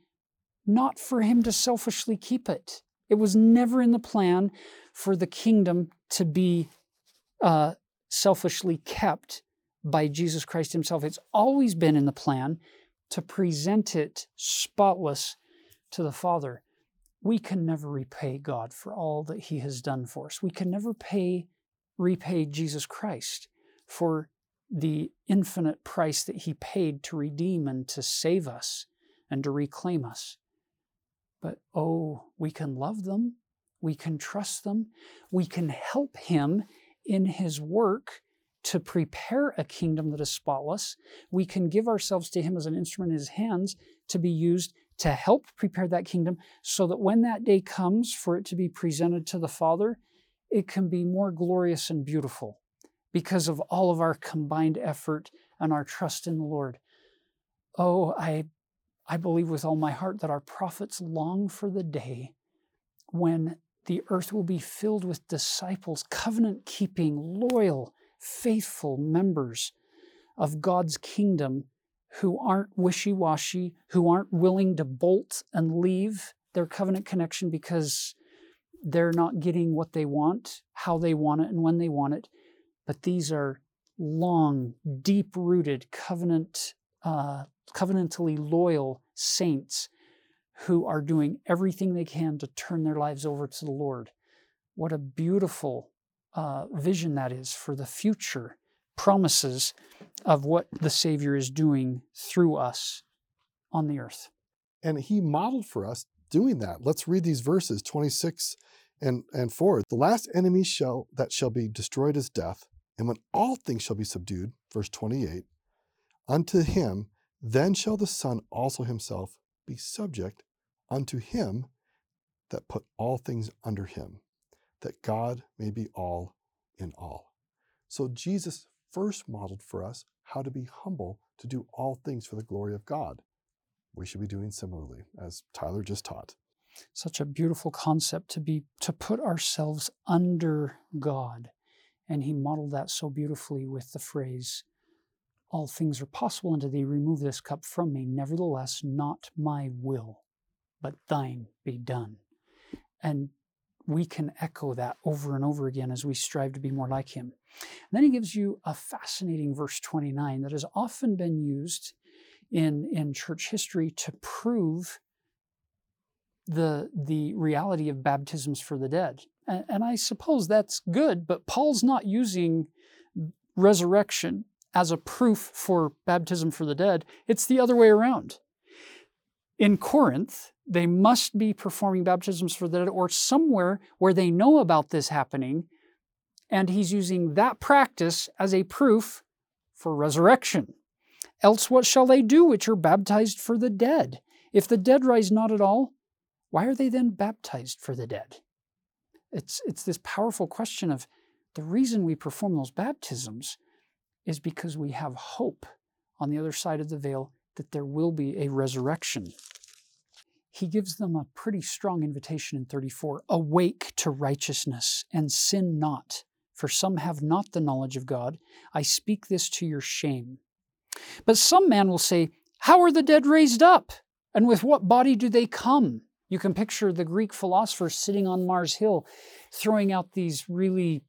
not for him to selfishly keep it. It was never in the plan for the kingdom to be uh, selfishly kept by Jesus Christ himself. It's always been in the plan to present it spotless to the Father. We can never repay God for all that he has done for us. We can never pay repay Jesus Christ for the infinite price that he paid to redeem and to save us and to reclaim us. But oh, we can love them, we can trust them, we can help him in his work to prepare a kingdom that is spotless. We can give ourselves to him as an instrument in his hands to be used to help prepare that kingdom so that when that day comes for it to be presented to the Father, it can be more glorious and beautiful because of all of our combined effort and our trust in the Lord. Oh, I, I believe with all my heart that our prophets long for the day when the earth will be filled with disciples, covenant keeping, loyal, faithful members of God's kingdom who aren't wishy washy, who aren't willing to bolt and leave their covenant connection because they're not getting what they want, how they want it, and when they want it. But these are long, deep rooted, covenant, uh, covenantally loyal saints who are doing everything they can to turn their lives over to the Lord. What a beautiful uh, vision that is for the future promises of what the Savior is doing through us on the earth. And he modeled for us doing that. Let's read these verses 26 and, and forward. The last enemy shall that shall be destroyed is death, and when all things shall be subdued, verse 28, unto him then shall the Son also himself be subject unto him that put all things under him, that God may be all in all. So Jesus first modeled for us how to be humble to do all things for the glory of God. We should be doing similarly, as Tyler just taught. Such a beautiful concept to be to put ourselves under God. And he modeled that so beautifully with the phrase, All things are possible unto thee, remove this cup from me. Nevertheless, not my will, but thine be done. And we can echo that over and over again as we strive to be more like him. And then he gives you a fascinating verse 29 that has often been used in, in church history to prove the, the reality of baptisms for the dead. And, and I suppose that's good, but Paul's not using resurrection as a proof for baptism for the dead. It's the other way around. In Corinth, they must be performing baptisms for the dead or somewhere where they know about this happening. And he's using that practice as a proof for resurrection. Else, what shall they do which are baptized for the dead? If the dead rise not at all, why are they then baptized for the dead? It's, it's this powerful question of the reason we perform those baptisms is because we have hope on the other side of the veil that there will be a resurrection he gives them a pretty strong invitation in 34 Awake to righteousness and sin not, for some have not the knowledge of God. I speak this to your shame. But some man will say, How are the dead raised up? And with what body do they come? You can picture the Greek philosophers sitting on Mars Hill throwing out these really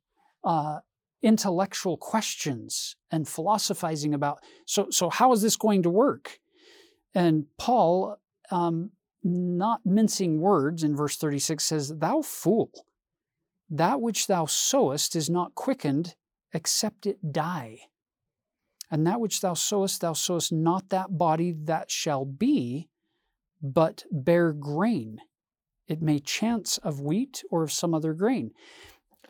uh, intellectual questions and philosophizing about so, so how is this going to work? And Paul um, not mincing words in verse 36 says, Thou fool, that which thou sowest is not quickened except it die. And that which thou sowest, thou sowest not that body that shall be, but bare grain. It may chance of wheat or of some other grain.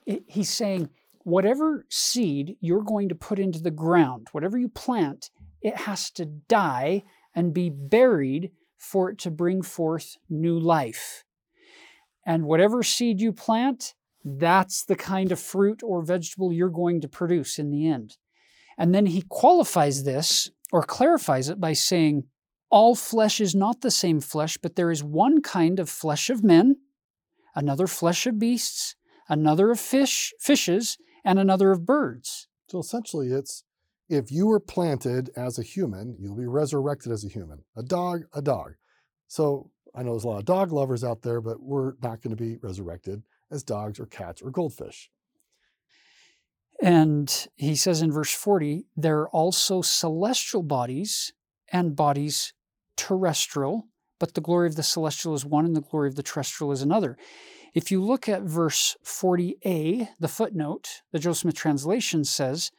It, he's saying, whatever seed you're going to put into the ground, whatever you plant, it has to die and be buried for it to bring forth new life. And whatever seed you plant, that's the kind of fruit or vegetable you're going to produce in the end. And then he qualifies this or clarifies it by saying, All flesh is not the same flesh, but there is one kind of flesh of men, another flesh of beasts, another of fish, fishes, and another of birds. So essentially, it's if you were planted as a human, you'll be resurrected as a human. A dog, a dog. So I know there's a lot of dog lovers out there, but we're not going to be resurrected as dogs or cats or goldfish. And he says in verse 40 there are also celestial bodies and bodies terrestrial, but the glory of the celestial is one and the glory of the terrestrial is another. If you look at verse 40a, the footnote, the Joseph Smith translation says,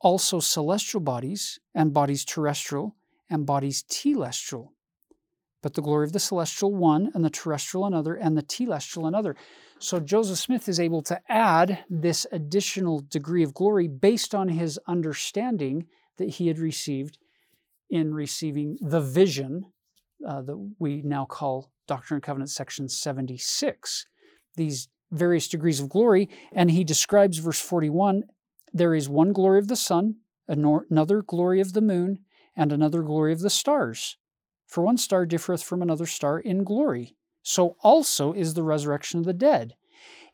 also celestial bodies and bodies terrestrial and bodies telestial. But the glory of the celestial one and the terrestrial another and the telestial another. So Joseph Smith is able to add this additional degree of glory based on his understanding that he had received in receiving the vision uh, that we now call Doctrine and Covenants section 76. These various degrees of glory, and he describes verse 41 there is one glory of the sun, another glory of the moon, and another glory of the stars. For one star differeth from another star in glory so also is the resurrection of the dead.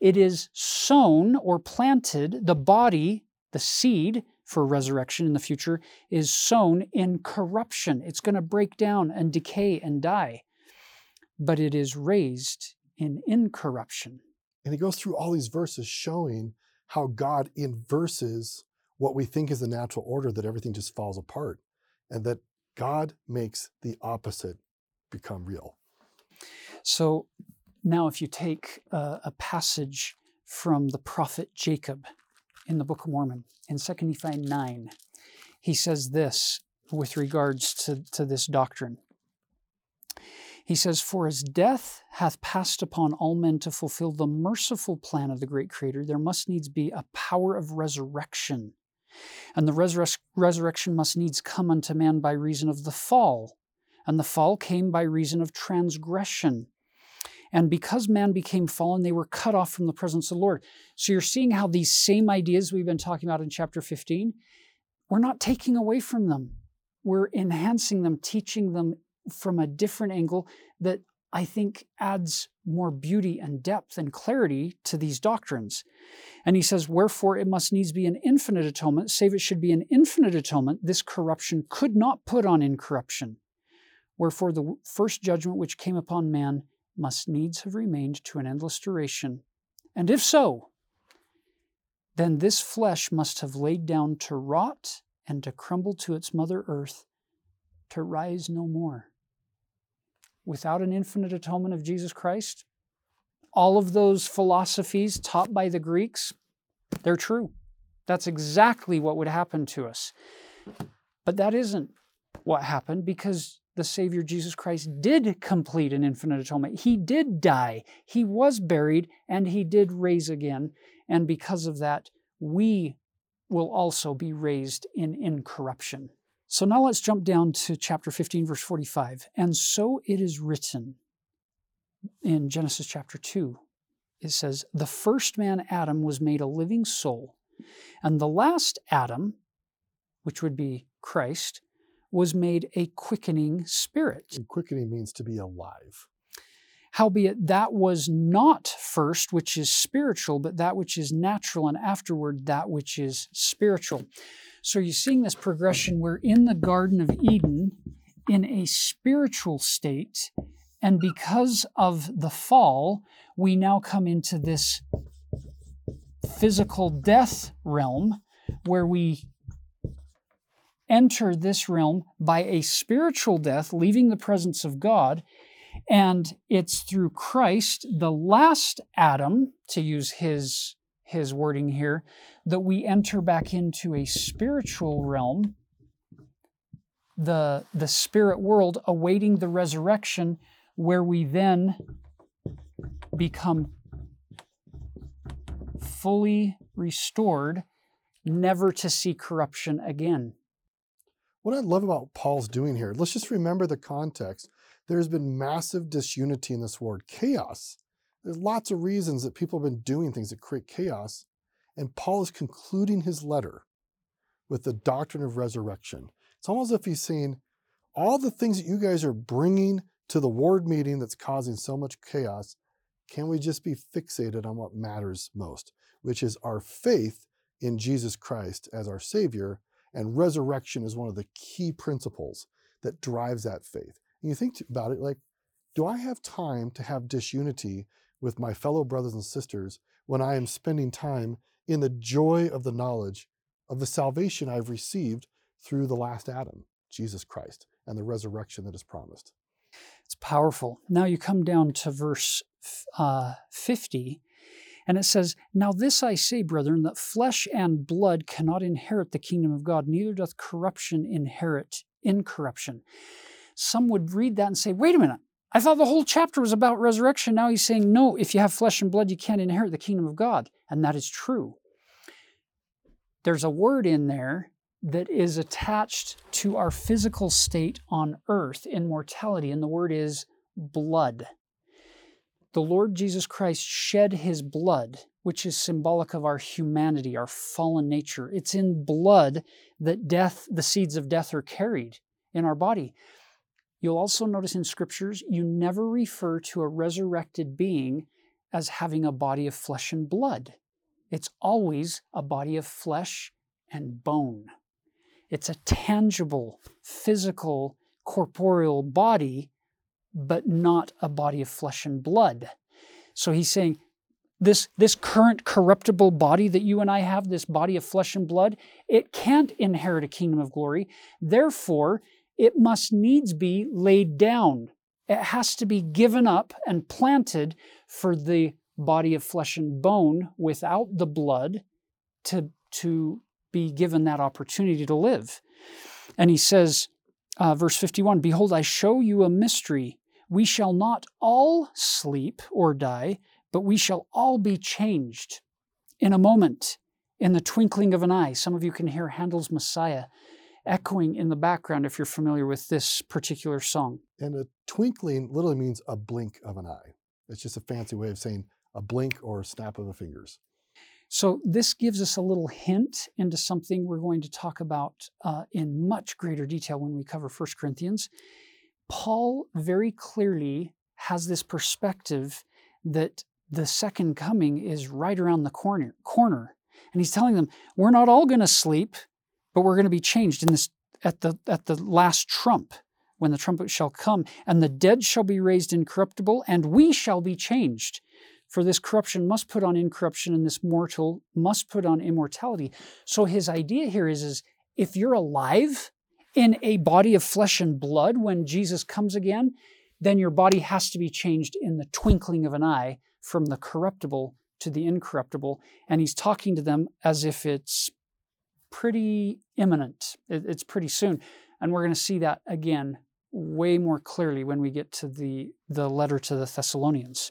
It is sown or planted, the body, the seed for resurrection in the future, is sown in corruption. It's going to break down and decay and die. But it is raised in incorruption. And he goes through all these verses showing how God inverses what we think is the natural order, that everything just falls apart, and that God makes the opposite become real. So now, if you take a passage from the prophet Jacob in the Book of Mormon, in 2 Nephi 9, he says this with regards to, to this doctrine. He says, For as death hath passed upon all men to fulfill the merciful plan of the great Creator, there must needs be a power of resurrection. And the resur- resurrection must needs come unto man by reason of the fall. And the fall came by reason of transgression. And because man became fallen, they were cut off from the presence of the Lord. So you're seeing how these same ideas we've been talking about in chapter 15, we're not taking away from them. We're enhancing them, teaching them from a different angle that I think adds more beauty and depth and clarity to these doctrines. And he says, Wherefore it must needs be an infinite atonement, save it should be an infinite atonement, this corruption could not put on incorruption. Wherefore the first judgment which came upon man must needs have remained to an endless duration. And if so, then this flesh must have laid down to rot and to crumble to its mother earth, to rise no more. Without an infinite atonement of Jesus Christ, all of those philosophies taught by the Greeks, they're true. That's exactly what would happen to us. But that isn't what happened because the Savior Jesus Christ did complete an infinite atonement. He did die, He was buried, and He did raise again. And because of that, we will also be raised in incorruption. So now let's jump down to chapter 15, verse 45. And so it is written in Genesis chapter 2. It says, The first man, Adam, was made a living soul, and the last Adam, which would be Christ, was made a quickening spirit. And quickening means to be alive. Howbeit, that was not first which is spiritual, but that which is natural, and afterward that which is spiritual. So you're seeing this progression. We're in the Garden of Eden in a spiritual state, and because of the fall, we now come into this physical death realm where we enter this realm by a spiritual death, leaving the presence of God. And it's through Christ, the last Adam, to use his, his wording here, that we enter back into a spiritual realm, the, the spirit world, awaiting the resurrection, where we then become fully restored, never to see corruption again. What I love about Paul's doing here, let's just remember the context. There's been massive disunity in this world, chaos. There's lots of reasons that people have been doing things that create chaos. And Paul is concluding his letter with the doctrine of resurrection. It's almost as if he's saying, all the things that you guys are bringing to the ward meeting that's causing so much chaos can we just be fixated on what matters most, which is our faith in Jesus Christ as our Savior? And resurrection is one of the key principles that drives that faith. And you think about it like, do I have time to have disunity with my fellow brothers and sisters when I am spending time in the joy of the knowledge of the salvation I've received through the last Adam, Jesus Christ, and the resurrection that is promised? It's powerful. Now you come down to verse uh, 50, and it says, Now this I say, brethren, that flesh and blood cannot inherit the kingdom of God, neither doth corruption inherit incorruption. Some would read that and say, Wait a minute, I thought the whole chapter was about resurrection. Now he's saying, no, if you have flesh and blood, you can't inherit the kingdom of God. And that is true. There's a word in there that is attached to our physical state on earth in mortality, and the word is blood. The Lord Jesus Christ shed his blood, which is symbolic of our humanity, our fallen nature. It's in blood that death, the seeds of death, are carried in our body. You'll also notice in scriptures, you never refer to a resurrected being as having a body of flesh and blood. It's always a body of flesh and bone. It's a tangible, physical, corporeal body, but not a body of flesh and blood. So he's saying, this, this current corruptible body that you and I have, this body of flesh and blood, it can't inherit a kingdom of glory. Therefore, it must needs be laid down. It has to be given up and planted for the body of flesh and bone without the blood to, to be given that opportunity to live. And he says, uh, verse 51 Behold, I show you a mystery. We shall not all sleep or die, but we shall all be changed in a moment, in the twinkling of an eye. Some of you can hear Handel's Messiah echoing in the background if you're familiar with this particular song. And a twinkling literally means a blink of an eye. It's just a fancy way of saying a blink or a snap of the fingers. So, this gives us a little hint into something we're going to talk about uh, in much greater detail when we cover 1 Corinthians. Paul very clearly has this perspective that the second coming is right around the corner. corner. And he's telling them, we're not all going to sleep but we're going to be changed in this at the at the last trump when the trumpet shall come and the dead shall be raised incorruptible and we shall be changed. For this corruption must put on incorruption and this mortal must put on immortality. So his idea here is is if you're alive in a body of flesh and blood when Jesus comes again then your body has to be changed in the twinkling of an eye from the corruptible to the incorruptible. And he's talking to them as if it's pretty imminent. it's pretty soon. And we're going to see that again way more clearly when we get to the, the letter to the Thessalonians.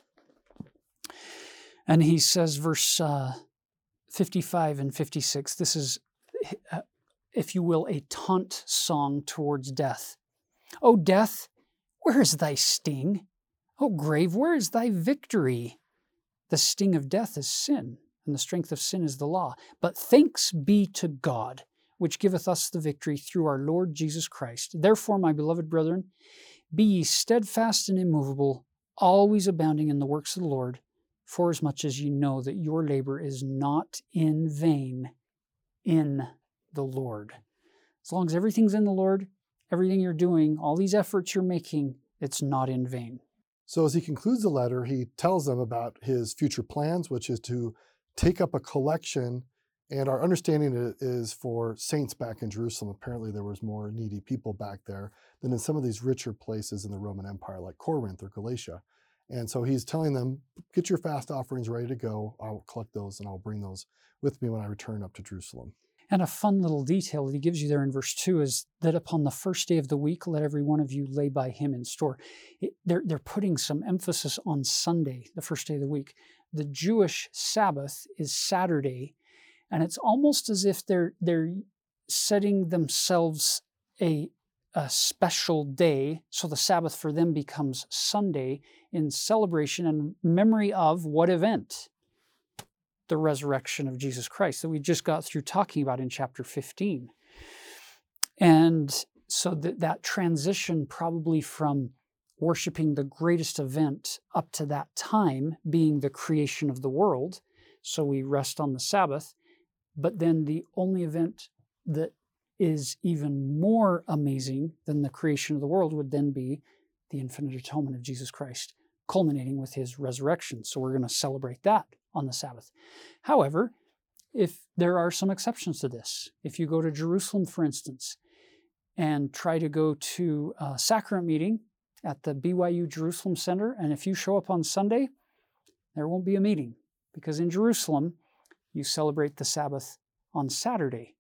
And he says, verse uh, 55 and 56, this is, uh, if you will, a taunt song towards death. O death, where is thy sting? O grave, where is thy victory? The sting of death is sin, and the strength of sin is the law. But thanks be to God, which giveth us the victory through our Lord Jesus Christ. Therefore, my beloved brethren, be ye steadfast and immovable, always abounding in the works of the Lord, forasmuch as ye know that your labor is not in vain in the Lord. As long as everything's in the Lord, everything you're doing, all these efforts you're making, it's not in vain. So, as he concludes the letter, he tells them about his future plans, which is to take up a collection and our understanding is for saints back in Jerusalem. Apparently, there was more needy people back there than in some of these richer places in the Roman Empire, like Corinth or Galatia. And so he's telling them, get your fast offerings ready to go. I'll collect those and I'll bring those with me when I return up to Jerusalem. And a fun little detail that he gives you there in verse 2 is that upon the first day of the week, let every one of you lay by him in store. It, they're, they're putting some emphasis on Sunday, the first day of the week the Jewish Sabbath is Saturday, and it's almost as if they're they're setting themselves a a special day, so the Sabbath for them becomes Sunday in celebration and memory of what event? The resurrection of Jesus Christ that we just got through talking about in chapter 15. And so that, that transition probably from worshiping the greatest event up to that time, being the creation of the world. So we rest on the Sabbath. But then the only event that is even more amazing than the creation of the world would then be the infinite atonement of Jesus Christ, culminating with his resurrection. So we're going to celebrate that on the Sabbath. However, if there are some exceptions to this, if you go to Jerusalem, for instance, and try to go to a sacrament meeting at the BYU Jerusalem Center, and if you show up on Sunday, there won't be a meeting because in Jerusalem, you celebrate the Sabbath on Saturday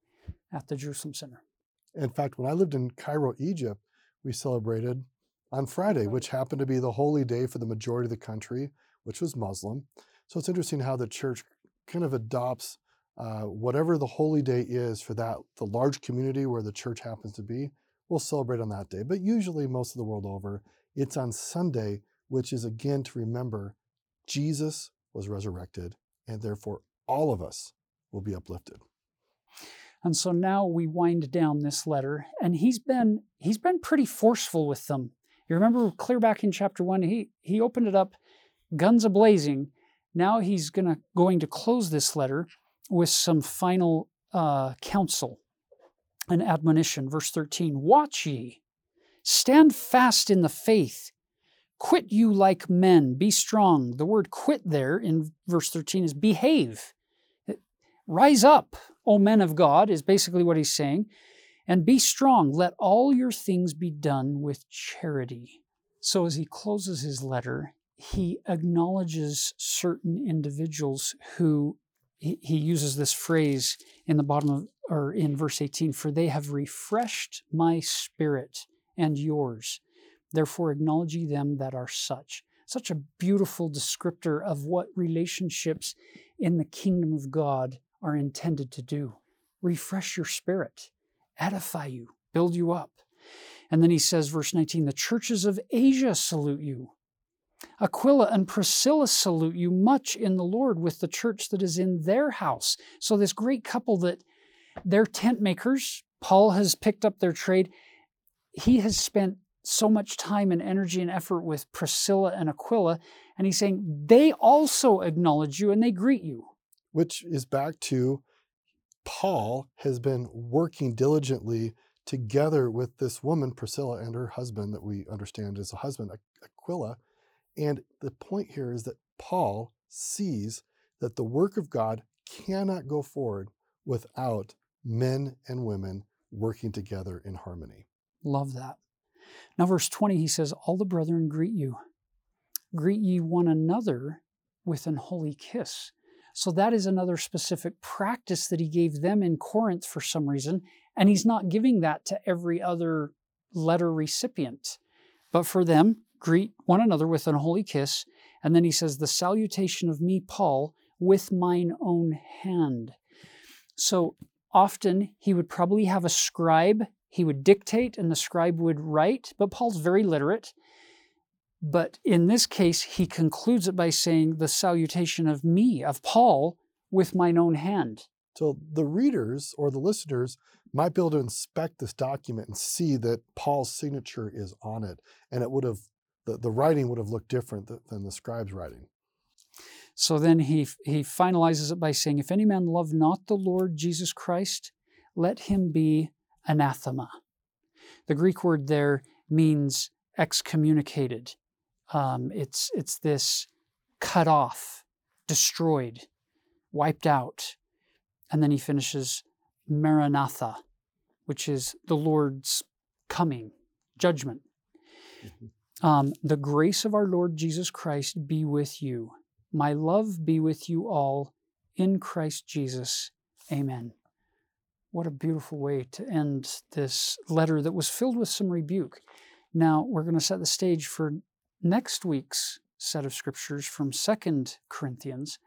at the Jerusalem Center. In fact, when I lived in Cairo, Egypt, we celebrated on Friday, which happened to be the holy day for the majority of the country, which was Muslim. So it's interesting how the church kind of adopts uh, whatever the holy day is for that the large community where the church happens to be. We'll celebrate on that day, but usually most of the world over, it's on Sunday, which is again to remember Jesus was resurrected, and therefore all of us will be uplifted. And so now we wind down this letter, and he's been he's been pretty forceful with them. You remember clear back in chapter one, he he opened it up, guns a blazing. Now he's gonna going to close this letter with some final uh, counsel and admonition. Verse 13: Watch ye, stand fast in the faith. Quit you like men, be strong. The word quit there in verse 13 is behave. Rise up, O men of God, is basically what he's saying, and be strong. Let all your things be done with charity. So as he closes his letter, he acknowledges certain individuals who he, he uses this phrase in the bottom of or in verse 18 for they have refreshed my spirit and yours. Therefore acknowledge ye them that are such. Such a beautiful descriptor of what relationships in the kingdom of god are intended to do. Refresh your spirit, edify you, build you up. And then he says, verse 19, the churches of Asia salute you. Aquila and Priscilla salute you much in the Lord with the church that is in their house. So, this great couple that they're tent makers, Paul has picked up their trade. He has spent so much time and energy and effort with Priscilla and Aquila, and he's saying they also acknowledge you and they greet you which is back to Paul has been working diligently together with this woman, Priscilla, and her husband, that we understand is a husband, Aquila. And the point here is that Paul sees that the work of God cannot go forward without men and women working together in harmony. Love that. Now, verse 20, he says, All the brethren greet you. Greet ye one another with an holy kiss. So that is another specific practice that he gave them in Corinth for some reason. And he's not giving that to every other letter recipient. But for them, greet one another with an holy kiss. And then he says, The salutation of me, Paul, with mine own hand. So often he would probably have a scribe. He would dictate and the scribe would write, but Paul's very literate. But in this case, he concludes it by saying, The salutation of me, of Paul, with mine own hand. So the readers or the listeners might be able to inspect this document and see that Paul's signature is on it. And it would have, the, the writing would have looked different than the scribe's writing. So then he, he finalizes it by saying, If any man love not the Lord Jesus Christ, let him be anathema. The Greek word there means excommunicated. Um, it's it's this cut off, destroyed, wiped out, and then he finishes Maranatha, which is the Lord's coming, judgment. Mm-hmm. Um, the grace of our Lord Jesus Christ be with you. My love be with you all in Christ Jesus. Amen. What a beautiful way to end this letter that was filled with some rebuke. Now, we're going to set the stage for next week's set of scriptures from Second Corinthians,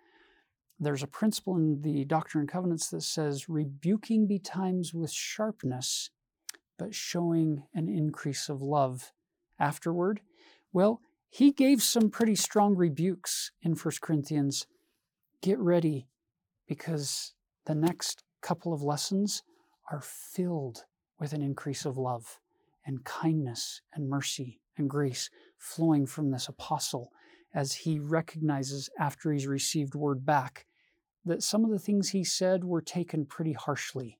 there's a principle in the Doctrine and Covenants that says, rebuking betimes with sharpness, but showing an increase of love afterward. Well, he gave some pretty strong rebukes in First Corinthians. Get ready because the next couple of lessons are filled with an increase of love and kindness and mercy and grace flowing from this apostle as he recognizes after he's received word back that some of the things he said were taken pretty harshly.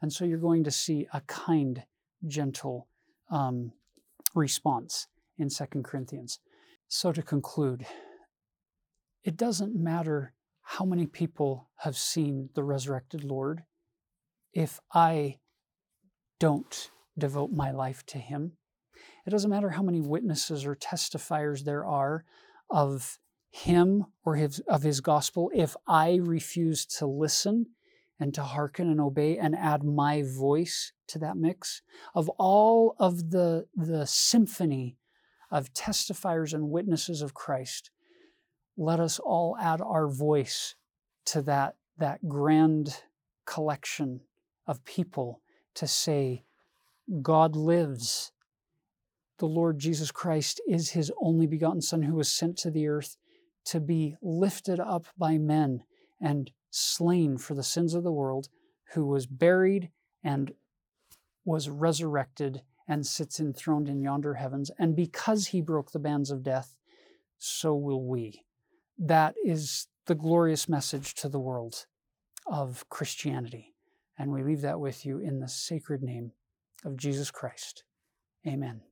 And so you're going to see a kind, gentle um, response in Second Corinthians. So to conclude, it doesn't matter how many people have seen the resurrected Lord if I don't devote my life to him. It doesn't matter how many witnesses or testifiers there are of him or his, of his gospel if I refuse to listen and to hearken and obey and add my voice to that mix. Of all of the, the symphony of testifiers and witnesses of Christ, let us all add our voice to that, that grand collection of people to say, God lives. The Lord Jesus Christ is his only begotten Son who was sent to the earth to be lifted up by men and slain for the sins of the world, who was buried and was resurrected and sits enthroned in yonder heavens. And because he broke the bands of death, so will we. That is the glorious message to the world of Christianity. And we leave that with you in the sacred name of Jesus Christ. Amen.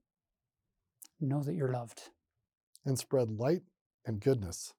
Know that you're loved. And spread light and goodness.